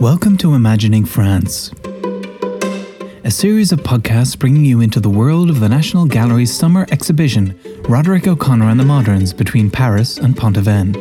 Welcome to Imagining France, a series of podcasts bringing you into the world of the National Gallery's summer exhibition, Roderic O'Conor and the Moderns between Paris and Pont-Aven.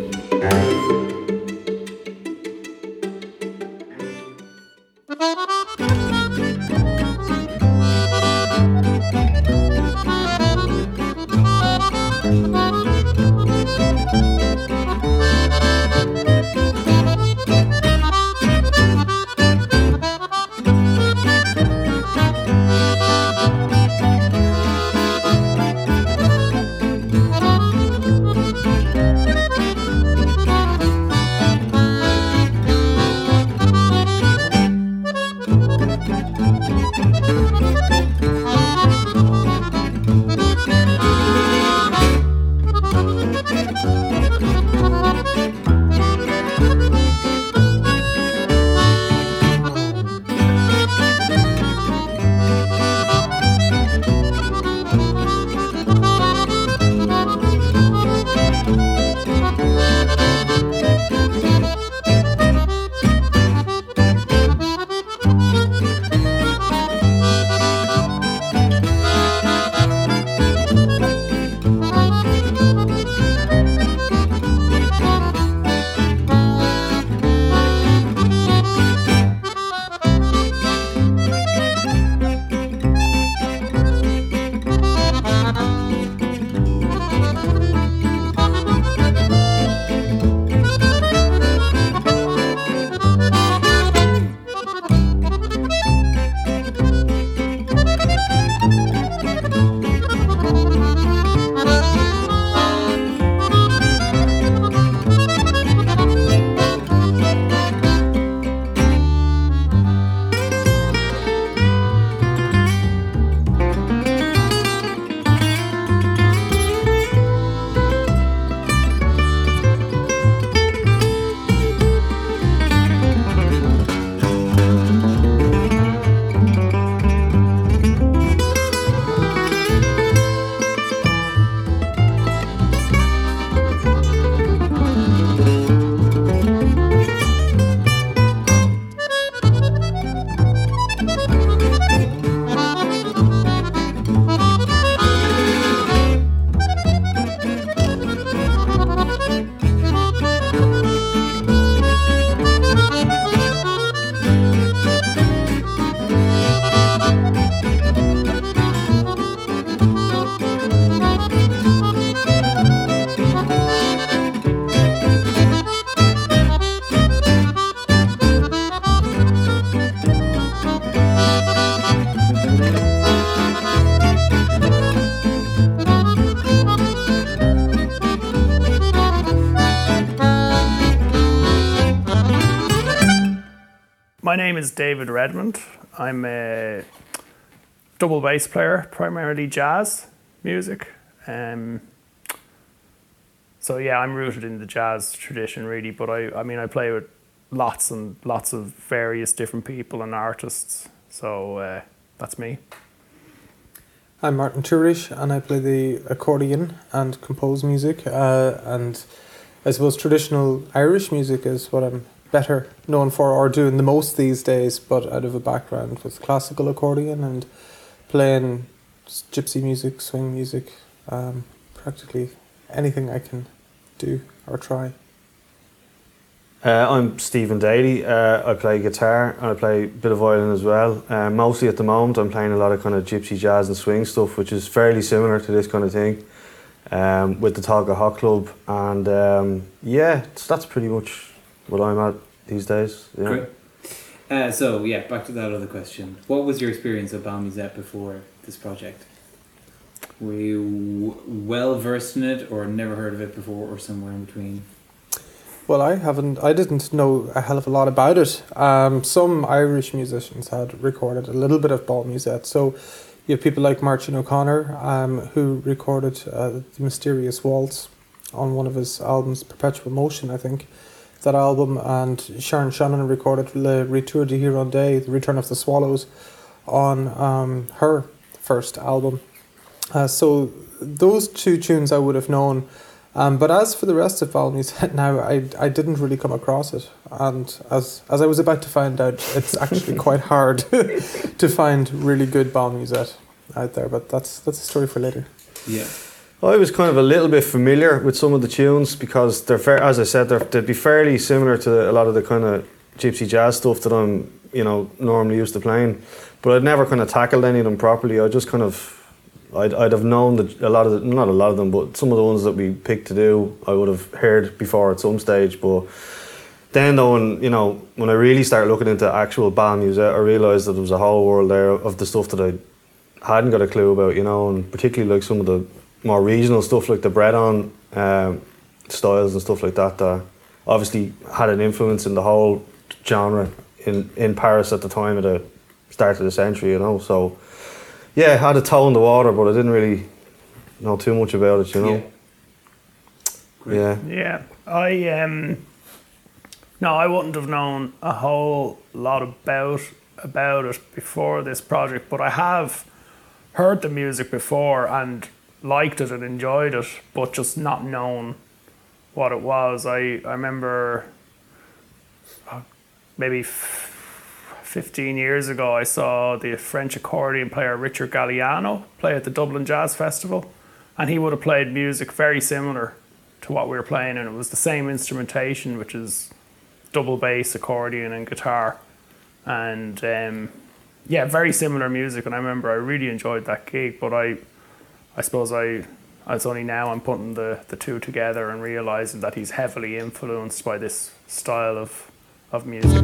Is David Redmond. I'm a double bass player, primarily jazz music. Um, so yeah, I'm rooted in the jazz tradition really, but I, I mean I play with lots and lots of various different people and artists. So uh, that's me. I'm Martin Tourish and I play the accordion and compose music. Uh, and I suppose traditional Irish music is what I'm better known for or doing the most these days, but out of a background with classical accordion and playing gypsy music, swing music, um, practically anything I can do or try. Uh, I'm Stephen Daly. Uh, I play guitar and I play a bit of violin as well. Uh, mostly at the moment, I'm playing a lot of kind of gypsy jazz and swing stuff, which is fairly similar to this kind of thing, um, with the Talca Hot Club. And um, yeah, that's pretty much what I'm at these days. Yeah. Great. Uh, so yeah, back to that other question. What was your experience of Bal Musette before this project? Were you well versed in it, or never heard of it before, or somewhere in between? Well, I haven't. I didn't know a hell of a lot about it. Um, some Irish musicians had recorded a little bit of Bal Musette. So you have people like Martin O'Connor, um, who recorded uh, the Mysterious Waltz on one of his albums, Perpetual Motion, I think. That album and Sharon Shannon recorded Le Retour de Hirondelle, The Return of the Swallows, on um, her first album. Uh, so those two tunes I would have known Um, but as for the rest of music, now I, I didn't really come across it, and as as I was about to find out, it's actually quite hard to find really good ball music out there. But that's that's a story for later. Yeah. I was kind of a little bit familiar with some of the tunes because they're fair, as I said, they're, they'd be fairly similar to a lot of the kind of gypsy jazz stuff that I'm, you know, normally used to playing. But I'd never kind of tackled any of them properly. I just kind of, I'd, I'd have known that a lot of, the, not a lot of them, but some of the ones that we picked to do, I would have heard before at some stage. But then, though, when you know, when I really started looking into actual band music, I realised that there was a whole world there of the stuff that I hadn't got a clue about, you know, and particularly like some of the more regional stuff like the Breton um, styles and stuff like that that obviously had an influence in the whole genre in, in Paris at the time of the start of the century, you know. So yeah, I had a toe in the water, but I didn't really know too much about it, you know. Yeah. Yeah. Yeah, I um, no, I wouldn't have known a whole lot about about it before this project, but I have heard the music before and liked it and enjoyed it, but just not known what it was. I I remember uh, maybe. F- 15 years ago, I saw the French accordion player Richard Galliano play at the Dublin Jazz Festival, and he would have played music very similar to what we were playing, and it was the same instrumentation, which is double bass, accordion, and guitar, and um, yeah, very similar music. And I remember I really enjoyed that gig, but I, I suppose I, it's only now I'm putting the the two together and realizing that he's heavily influenced by this style of of music.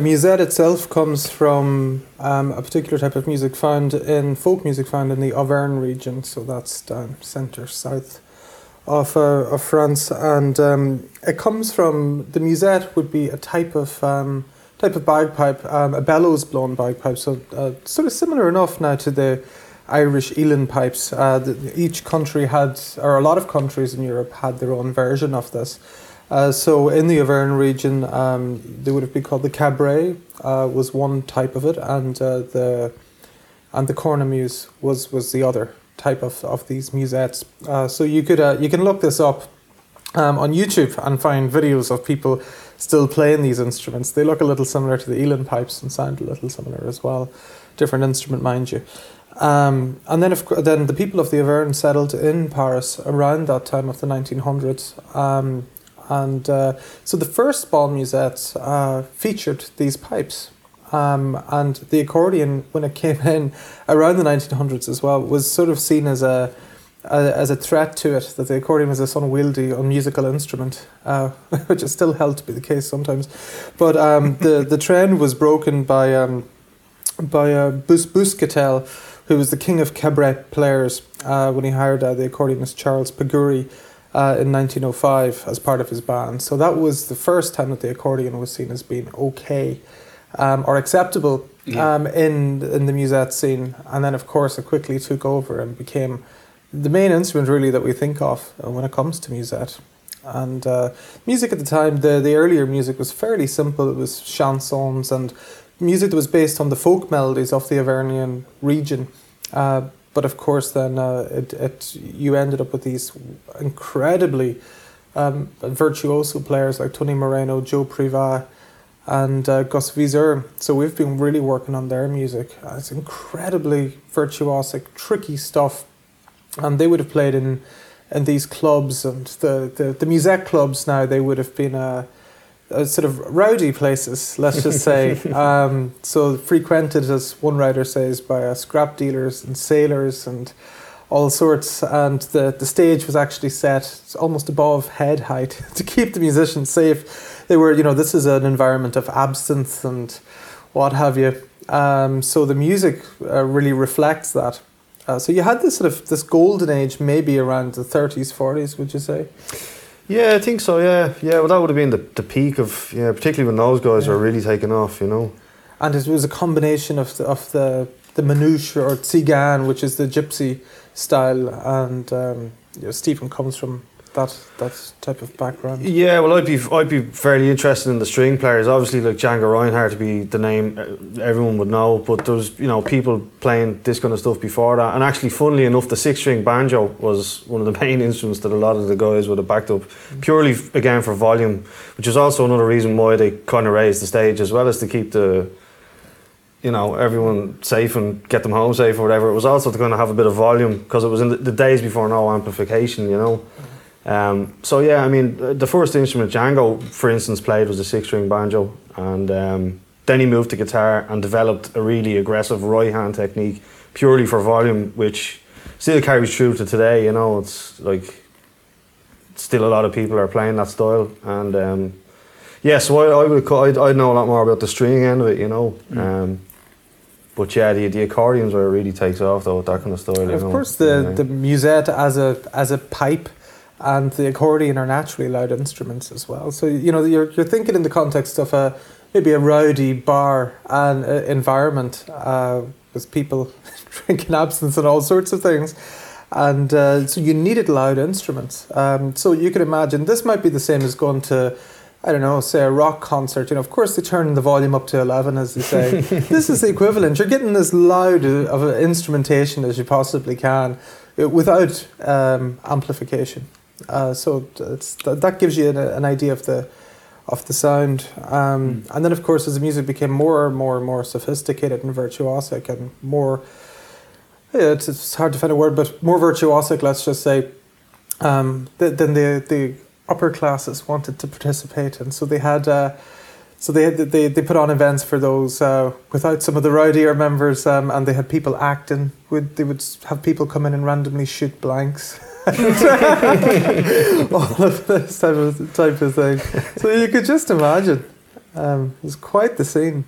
The musette itself comes from um, a particular type of music found in folk music found in the Auvergne region, so that's down centre south of, uh, of France, and um, it comes from the musette would be a type of um, type of bagpipe, um, a bellows blown bagpipe, so uh, sort of similar enough now to the Irish uilleann pipes. Uh, the, each country had, or a lot of countries in Europe had their own version of this. Uh, so in the Auvergne region, um, they would have been called the cabrette uh, was one type of it, and uh, the and the cornemuse was was the other type of, of these musettes. Uh, so you could uh, you can look this up um, on YouTube and find videos of people still playing these instruments. They look a little similar to the uilleann pipes and sound a little similar as well. Different instrument, mind you. Um, and then, then the people of the Auvergne settled in Paris around that time of the 1900s. Um, and uh, so the first bal musette uh, featured these pipes. Um, and the accordion, when it came in around the 1900s as well, was sort of seen as a, as a threat to it, that the accordion was this unwieldy, unmusical instrument, uh, which is still held to be the case sometimes. But um, the, the trend was broken by, um, by uh, Bus Bouscatel, who was the king of cabrette players uh, when he hired uh, the accordionist Charles Péguri uh, in 1905 as part of his band. So that was the first time that the accordion was seen as being okay um, or acceptable Yeah. um, in in the musette scene. And then, of course, it quickly took over and became the main instrument really that we think of when it comes to musette. And uh, music at the time, the, the earlier music was fairly simple. It was chansons and music that was based on the folk melodies of the Auvergnian region. Uh, but of course, then uh, it, it you ended up with these incredibly um, virtuoso players like Tony Murena, Joe Privat, and uh, Gus Viseur. So we've been really working on their music. Uh, it's incredibly virtuosic, tricky stuff, and they would have played in in these clubs and the the, the musette clubs. Now they would have been uh, uh, sort of rowdy places, let's just say. um, so frequented, as one writer says, by uh, scrap dealers and sailors and all sorts. And the, the stage was actually set almost above head height to keep the musicians safe. They were, you know, this is an environment of absinthe and what have you. Um, so the music uh, really reflects that. Uh, so you had this sort of this golden age, maybe around the 30s, 40s, would you say? Yeah, I think so. Yeah, yeah. Well, that would have been the, the peak of yeah, particularly when those guys Yeah. were really taking off. You know. and it was a combination of the, of the the manouche or tsigan, which is the gypsy style, and um, you know, Stephen comes from that that type of background. Yeah, well, I'd be I'd be fairly interested in the string players. Obviously, like Django Reinhardt to be the name uh, everyone would know, but there was you know people playing this kind of stuff before that. And actually, funnily enough, the six string banjo was one of the main instruments that a lot of the guys would have backed up purely again for volume, which is also another reason why they kind of raised the stage as well as to keep the you know everyone safe and get them home safe or whatever. It was also to kind of have a bit of volume because it was in the, the days before no amplification, you know. Um, so yeah, I mean, the first instrument Django, for instance, played was a six-string banjo, and um, then he moved to guitar and developed a really aggressive right hand technique purely for volume, which still carries through to today. You know, it's like still a lot of people are playing that style, and um, yeah, so I, I would call, I'd, I'd know a lot more about the string end of it, you know. Um, but yeah, the, the accordions where it really takes off though, that kind of style. You of know. course, the Yeah. the musette as a as a pipe. And the accordion are naturally loud instruments as well. So you know you're you're thinking in the context of a maybe a rowdy bar and uh, environment uh, with people drinking absinthe and all sorts of things, and uh, so you needed loud instruments. Um, so you could imagine this might be the same as going to. I don't know, say a rock concert. You know, of course they turn the volume up to eleven, as they say. this is the equivalent. You're getting as loud of an instrumentation as you possibly can, uh, without um, amplification. Uh, so it's, that, that gives you an, an idea of the of the sound. Um, And then, of course, as the music became more and more and more sophisticated and virtuosic and more, yeah, it's, it's hard to find a word, but more virtuosic, let's just say, um, th- then the, the upper classes wanted to participate. And so they had. Uh, so they, had, they they put on events for those uh, without some of the rowdier members, um, and they had people acting. Would they would have people come in and randomly shoot blanks, all of this type of type of thing. So you could just imagine Um, it was quite the scene.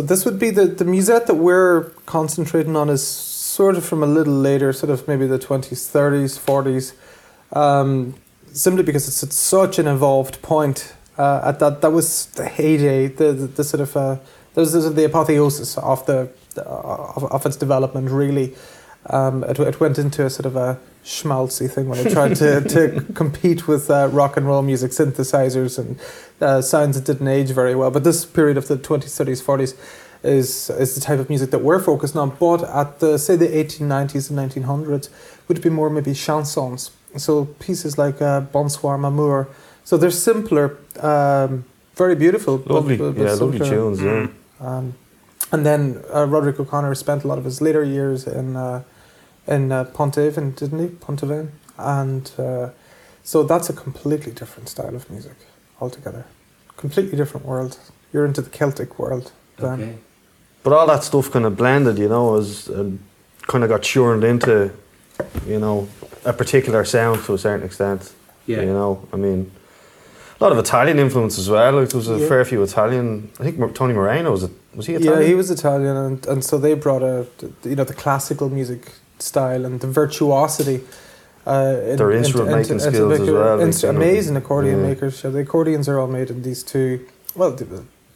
So this would be the the musette that we're concentrating on is sort of from a little later, sort of maybe the twenties, thirties, forties, um, simply because it's at such an evolved point. Uh, at that, that was the heyday, the the, the sort of uh, this the apotheosis of the of, of its development. Really, um, it it went into a sort of a schmaltzy thing when it tried to, to compete with uh, rock and roll music synthesizers and uh, sounds that didn't age very well. But this period of the 20s, 30s, 40s is is the type of music that we're focused on. But at the say the 1890s and 1900s would be more maybe chansons. So pieces like uh, Bonsoir M'amour. So they're simpler, um, very beautiful, Lovely, but- but yeah, lovely tunes. Yeah. Um, and then uh, Roderic O'Conor spent a lot of his later years in uh, in uh, Pont-Aven, didn't he? Pont-Aven, and uh, so that's a completely different style of music altogether. Completely different world. You're into the Celtic world. Then. Okay. But all that stuff kind of blended, you know, as and kind of got churned into, you know, a particular sound to a certain extent. Yeah. You know, I mean, a lot of Italian influence as well. Like there was a Yeah. fair few Italian. I think Tony Murena was it? Was he Italian? Yeah, he was Italian, and, and so they brought a you know the classical music style and the virtuosity. Uh, in- Their instrument making skills as well, instru- amazing accordion yeah. makers. So the accordions are all made in these two. Well,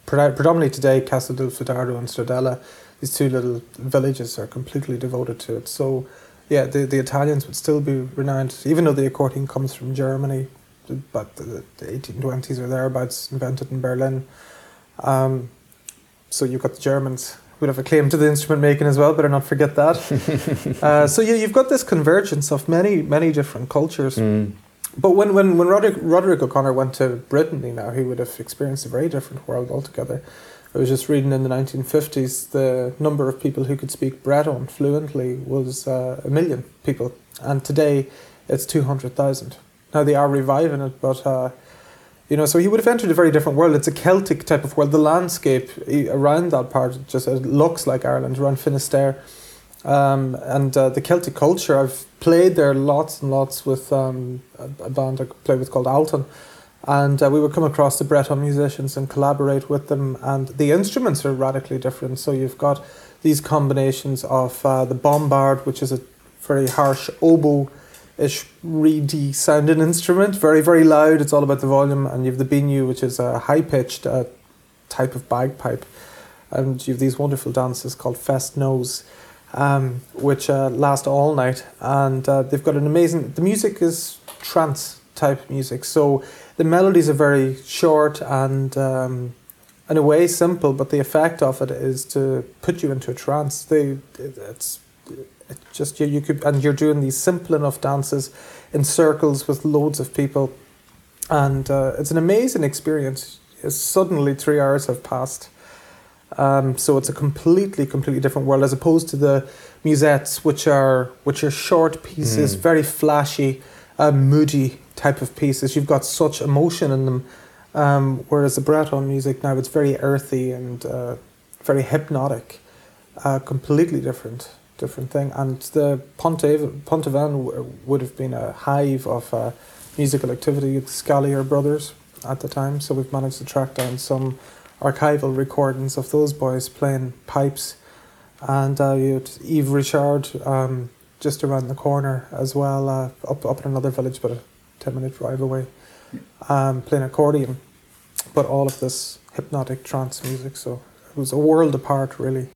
predominantly today, Castel del Fidardo and Stradella. These two little villages are completely devoted to it. So, yeah, the the Italians would still be renowned, even though the accordion comes from Germany. But the, the 1820s or thereabouts, invented in Berlin. Um, so you've got the Germans would have a claim to the instrument making as well. Better not forget that. uh, so yeah, you've got this convergence of many many different cultures. Mm. But when when when Roderic, Roderic O'Conor went to Brittany, now he would have experienced a very different world altogether. I was just reading in the 1950s the number of people who could speak Breton fluently was uh, a million people, and today it's 200,000. Now they are reviving it, but uh, you know, so he would have entered a very different world. It's a Celtic type of world. The landscape around that part just it looks like Ireland, around Finisterre. Um, and uh, the Celtic culture, I've played there lots and lots with um, a, band I played with called Altan and uh, we would come across the Breton musicians and collaborate with them. And the instruments are radically different. So you've got these combinations of uh, the bombard, which is a very harsh oboe-ish, reedy sounding instrument, very very loud. It's all about the volume. And you have the biniou, which is a high pitched uh, type of bagpipe. And you have these wonderful dances called fest-noz. Um, which uh, last all night, and uh, they've got an amazing. The music is trance type music, so the melodies are very short and um, in a way simple, but the effect of it is to put you into a trance. They, it's it just you, you could and you're doing these simple enough dances in circles with loads of people, and uh, it's an amazing experience. Suddenly three hours have passed. Um, so it's a completely, completely different world as opposed to the musettes, which are which are short pieces, Mm. very flashy, uh, moody type of pieces. You've got such emotion in them. Um, whereas the Breton music now it's very earthy and uh, very hypnotic, uh, completely different different thing. And the Pontev- Pont-Aven w- would have been a hive of uh, musical activity The Scallier brothers at the time. So we've managed to track down some archival recordings of those boys playing pipes, and uh, you had Yves Richard um, just around the corner as well, uh, up up in another village, but a ten minute drive away, um, playing accordion. But all of this hypnotic trance music, so it was a world apart, really.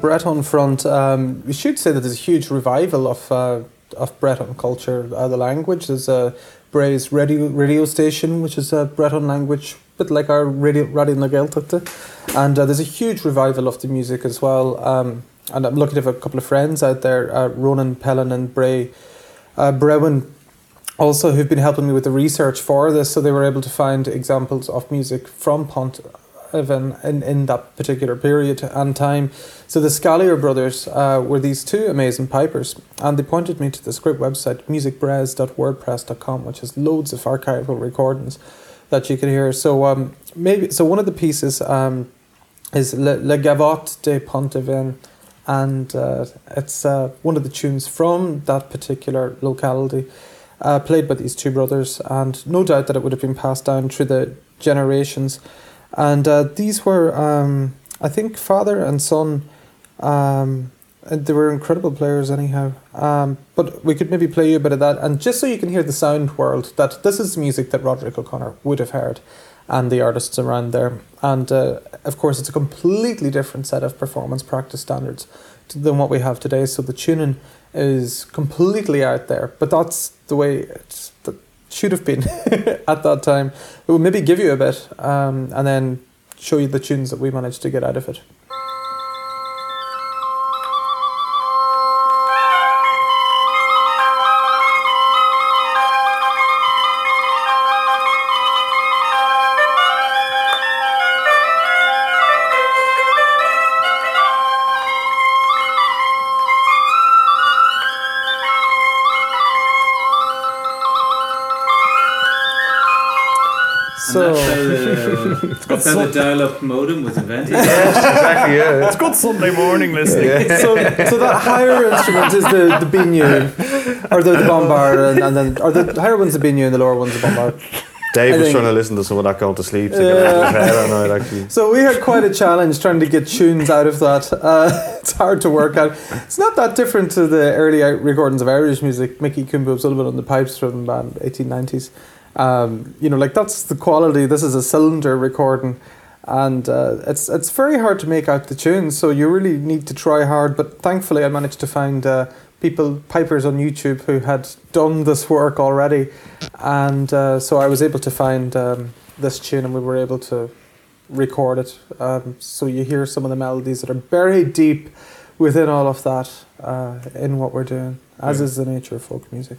Breton front, um, we should say that there's a huge revival of uh, of Breton culture, uh, the language. There's a Bray's radio radio station, which is a Breton language, bit like our radio Radio na and uh, there's a huge revival of the music as well. Um, and I'm lucky to have a couple of friends out there, uh, Ronan Pellin and Bray uh, Brewen, also who've been helping me with the research for this. So they were able to find examples of music from Pont in, in that particular period and time. So the Scallier brothers uh, were these two amazing pipers, and they pointed me to this great website, musicbrez.wordpress.com, which has loads of archival recordings that you can hear. So um, maybe so one of the pieces um, is Le, Le Gavotte de Pont-Aven, and uh, it's uh, one of the tunes from that particular locality. Uh, played by these two brothers, and no doubt that it would have been passed down through the generations. And uh, these were, um, I think, father and son. Um, they were incredible players, anyhow. Um, but we could maybe play you a bit of that, and just so you can hear the sound world, that this is music that Roderic O'Conor would have heard, and the artists around there. And uh, of course, it's a completely different set of performance practice standards than what we have today. So the tuning is completely out there, but that's the way it that should have been at that time. We'll maybe give you a bit um, and then show you the tunes that we managed to get out of it. That's how the, that's how the dial-up modem was invented. yes, exactly. Yeah. It's good Sunday morning listening. so, so that higher instrument is the the biniou, or the, the bombar, and, and then or the higher one's the biniou and the lower one's the bombar. Dave I was think- trying to listen to some of that going to sleep to get out of his head that night, actually. So we had quite a challenge trying to get tunes out of that. Uh, it's hard to work out. It's not that different to the early recordings of Irish music. Mickey Coombe Sullivan on the pipes from um, 1890s. Um, you know, like that's the quality. This is a cylinder recording, and uh, it's it's very hard to make out the tunes. So you really need to try hard. But thankfully, I managed to find uh, people pipers on YouTube who had done this work already, and uh, so I was able to find um, this tune, and we were able to record it. Um, so you hear some of the melodies that are buried deep within all of that uh, in what we're doing, as Yeah. is the nature of folk music.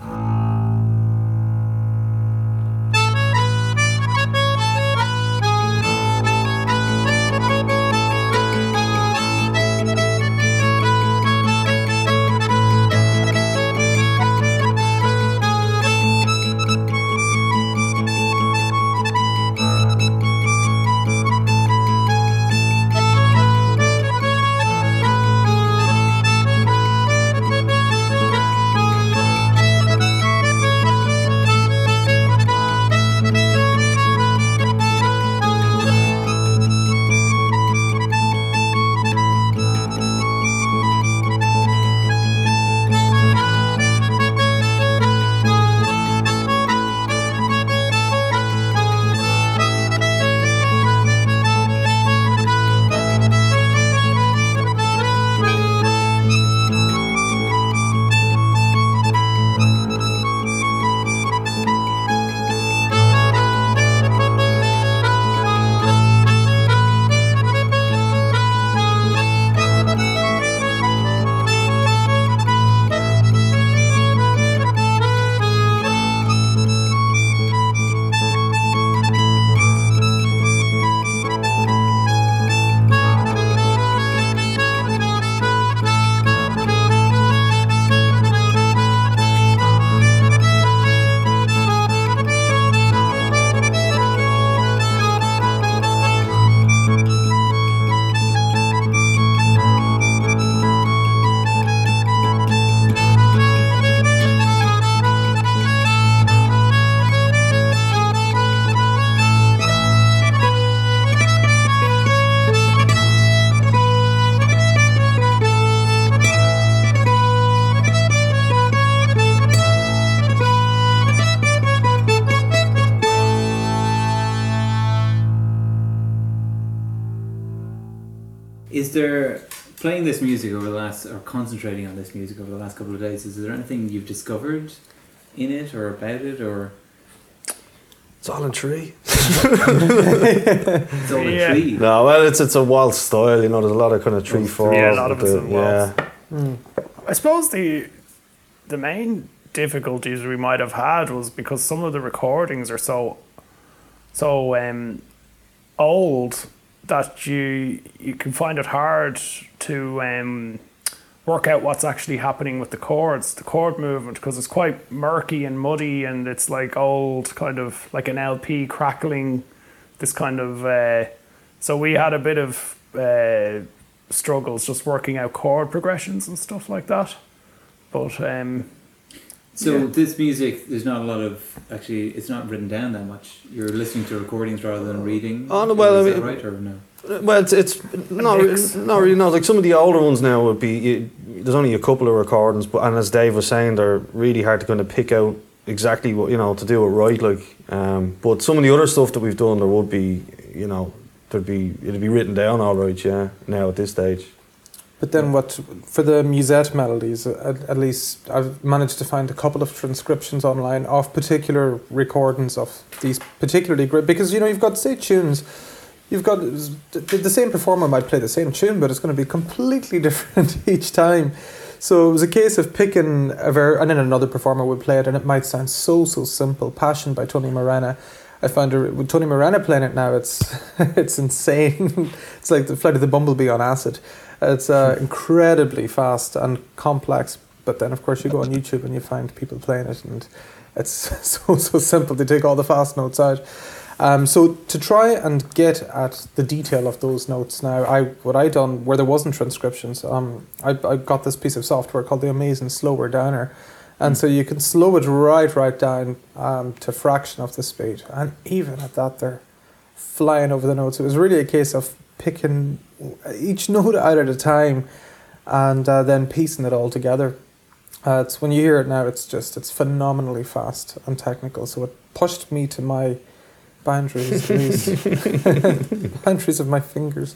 This music over the last, or concentrating on this music over the last couple of days, is there anything you've discovered in it or about it, or It's all in tree. it's all Yeah. tree? No, well, it's it's a waltz style. You know, there's a lot of kind of tree Yeah, falls. a lot of with it's the- in waltz. Yeah, Hmm. I suppose the the main difficulties we might have had was because some of the recordings are so so um, old that you you can find it hard to um, work out what's actually happening with the chords, the chord movement, because it's quite murky and muddy, and it's like old kind of like an LP crackling. This kind of uh, so we had a bit of. Uh, struggles just working out chord progressions and stuff like that. But um, So Yeah. this music, there's not a lot of actually. It's not written down that much. You're listening to recordings rather than reading. Oh, no, well, is I that mean- right or no? well, it's, it's not mix. not really. No, like some of the older ones now would be. You, there's only a couple of recordings, but and as Dave was saying, they're really hard to kind of pick out exactly what you know to do it right. Like, um, but some of the other stuff that we've done, there would be, you know, there'd be it'd be written down all right. Yeah, now at this stage. But then, what for the musette melodies? At, at least I've managed to find a couple of transcriptions online of particular recordings of these particularly great. Because you know you've got say tunes, you've got the, the same performer might play the same tune, but it's going to be completely different each time. So it was a case of picking a ver- and then another performer would play it, and it might sound so so simple. Passion by Tony Murena. I found her, with Tony Murena playing it now. It's it's insane. it's like the flight of the bumblebee on acid. It's uh, incredibly fast and complex. But then, of course, you go on YouTube and you find people playing it, and it's so so simple. They take all the fast notes out. Um, so to try and get at the detail of those notes now, I what I done where there wasn't transcriptions, um, I I got this piece of software called the Amazing Slower Downer, and so you can slow it right right down um, to fraction of the speed, and even at that, they're flying over the notes. It was really a case of picking each note out at a time, and uh, then piecing it all together. Uh, it's when you hear it now, it's just it's phenomenally fast and technical. So it pushed me to my boundaries, boundaries of my fingers.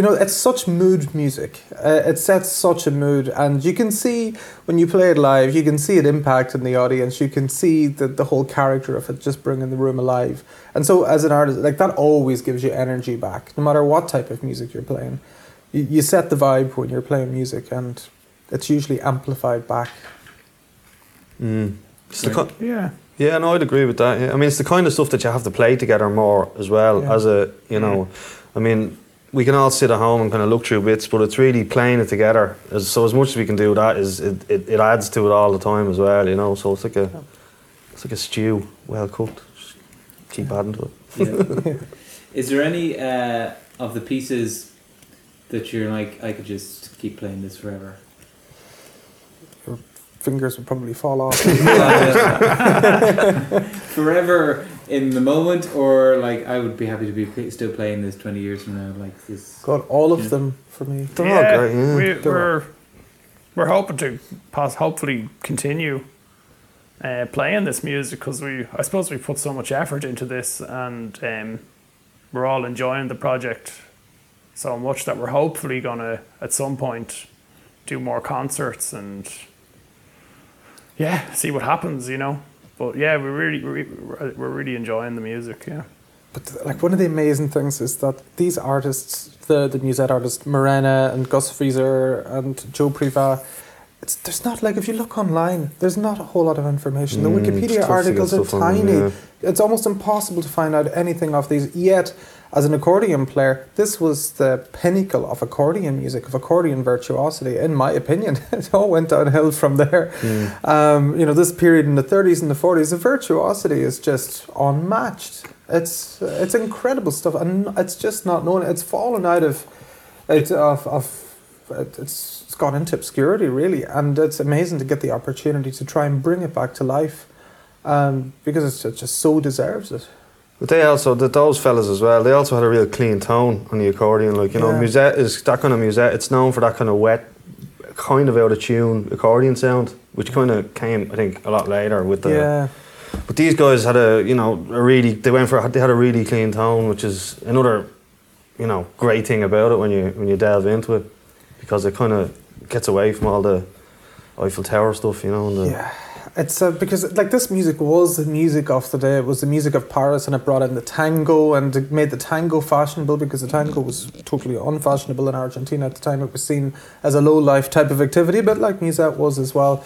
You know, it's such mood music. Uh, it sets such a mood, and you can see when you play it live, you can see it impact in the audience. You can see the the whole character of it just bringing the room alive. And so, as an artist, like that always gives you energy back, no matter what type of music you're playing. You, you set the vibe when you're playing music, and it's usually amplified back. Mm. It's the Right. Yeah. yeah, no, I'd agree with that. Yeah. I mean, it's the kind of stuff that you have to play together more as well Yeah. as a, you know, I mean, we can all sit at home and kind of look through bits, but it's really playing it together. So as much as we can do that, is it, it, it adds to it all the time as well, you know. So it's like a, it's like a stew, well cooked. Just keep adding to it. Yeah. Is there any uh, of the pieces that you're like, I could just keep playing this forever? Fingers would probably fall off. forever in the moment, or like I would be happy to be pl- still playing this twenty years from now. Like this. God, all of Yeah. them for me. They're all great, yeah. We, They're we're we're hoping to pos- hopefully continue uh, playing this music because we I suppose we put so much effort into this and um, we're all enjoying the project so much that we're hopefully gonna at some point do more concerts and yeah see what happens you know but yeah we're really we're, we're really enjoying the music yeah But like one of the amazing things is that these artists, the the Musette artists, Murena and Gus Viseur and Joe Privat, it's there's not like if you look online, there's not a whole lot of information. The Mm, Wikipedia tough to get articles are stuff on them, tiny. yeah. It's almost impossible to find out anything of these. Yet, as an accordion player, this was the pinnacle of accordion music, of accordion virtuosity, in my opinion. it all went downhill from there. Mm. Um, you know, this period in the 30s and the 40s, the virtuosity is just unmatched. It's it's incredible stuff, and it's just not known. It's fallen out of it, of, of it's, it's gone into obscurity really, and it's amazing to get the opportunity to try and bring it back to life, um, because it's, it just so deserves it. But they also, that those fellas as well, they also had a real clean tone on the accordion. Like, you know, Yeah. musette is that kind of musette, it's known for that kind of wet, kind of out of tune accordion sound, which kind of came, I think, a lot later with the. yeah, But these guys had a, you know, a really, they went for, they had a really clean tone, which is another, you know, great thing about it when you when you delve into it, because it kind of gets away from all the Eiffel Tower stuff, you know. And the, yeah. It's uh, because like this music was the music of the day. It was the music of Paris, and it brought in the tango and it made the tango fashionable because the tango was totally unfashionable in Argentina at the time. It was seen as a low life type of activity, but like musette was as well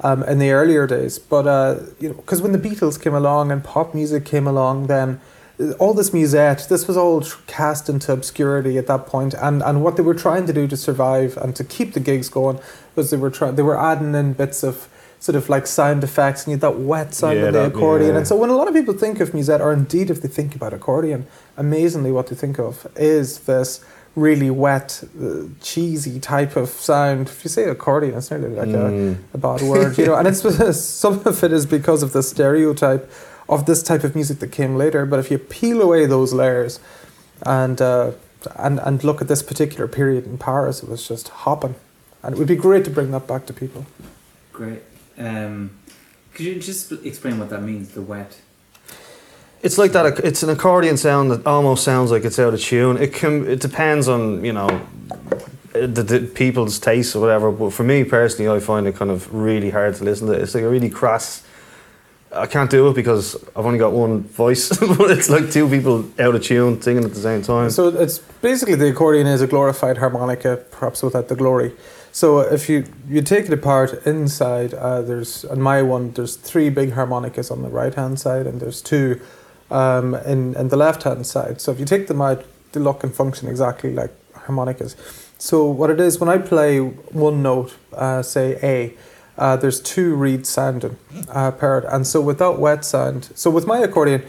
um, in the earlier days. But uh, you know, because when the Beatles came along and pop music came along, then uh, all this musette, this was all cast into obscurity at that point, and and what they were trying to do to survive and to keep the gigs going was they were trying they were adding in bits of sort of like sound effects and you had that wet sound Yeah, of the that- accordion. yeah. And so when a lot of people think of musette, or indeed if they think about accordion, amazingly what they think of is this really wet, uh, cheesy type of sound. If you say accordion, it's nearly like a Mm. a bad word, you know. And it's some of it is because of the stereotype of this type of music that came later. But if you peel away those layers, and uh, and and look at this particular period in Paris, it was just hopping, and it would be great to bring that back to people. Great. Um, could you just explain what that means? The wet. It's like that. It's an accordion sound that almost sounds like it's out of tune. It can. It depends on you know the, the people's taste or whatever. But for me personally, I find it kind of really hard to listen to. It's like a really crass. I can't do it because I've only got one voice, but it's like two people out of tune singing at the same time. So it's basically the accordion is a glorified harmonica, perhaps without the glory. So if you you take it apart inside, uh, there's on my one there's three big harmonicas on the right hand side, and there's two um, in in the left hand side. So if you take them out, they look and function exactly like harmonicas. So what it is when I play one note, uh, say A. Uh, there's two reeds sounding uh, paired, and so without wet sound, so with my accordion,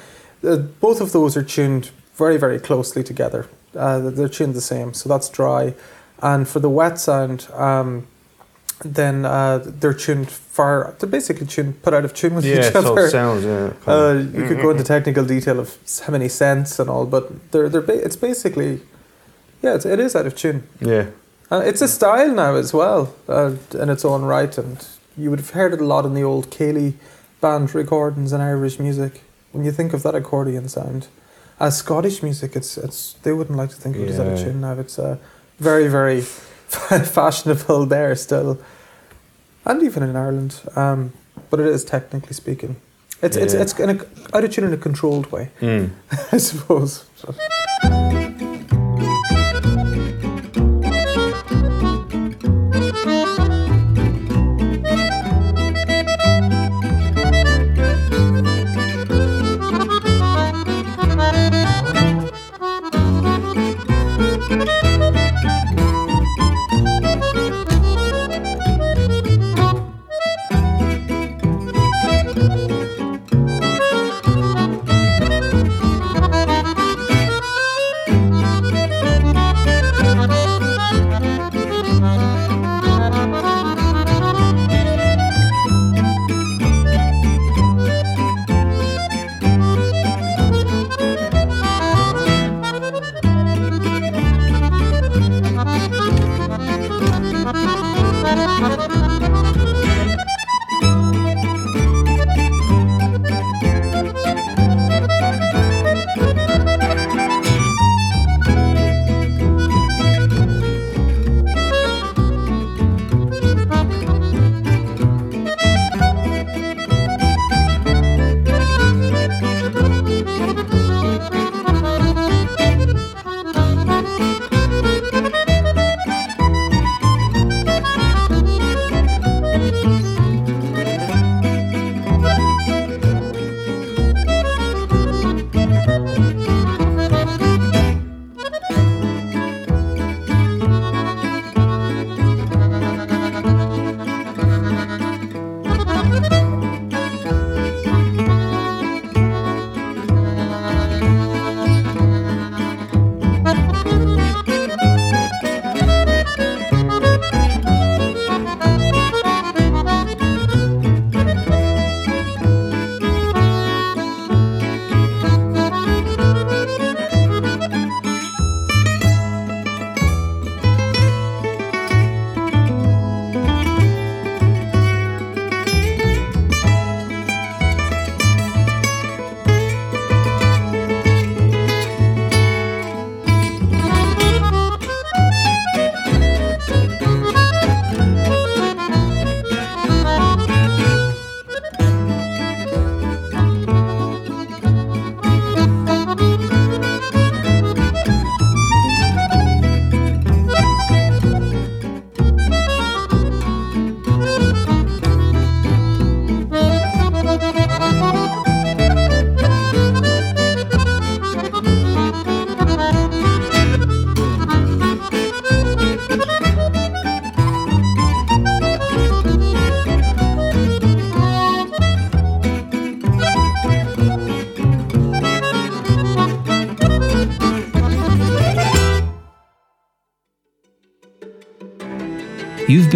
uh, both of those are tuned very very closely together. Uh, they're tuned the same, so that's dry. And for the wet sound, um, then uh, they're tuned far. They're basically tuned, put out of tune with yeah, each other. sounds. Yeah. Uh, you could go into technical detail of how many cents and all, but they're they're ba- it's basically, yeah, it's, it is out of tune. yeah. Uh, it's a style now as well, uh, in its own right, and you would have heard it a lot in the old céilí band recordings in Irish music. When you think of that accordion sound, as Scottish music, it's it's they wouldn't like to think of it as out of tune now. It's uh, very very fashionable there still, and even in Ireland. Um, but it is technically speaking, it's it's Yeah. it's in a, out of tune in a controlled way, Mm. I suppose. So-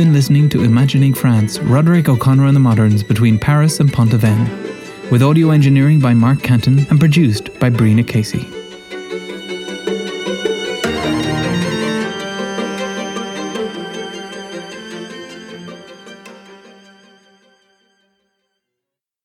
been listening to Imagining France, Roderic O'Conor and the Moderns between Paris and Pont-Aven, with audio engineering by Mark Canton and produced by Brina Casey.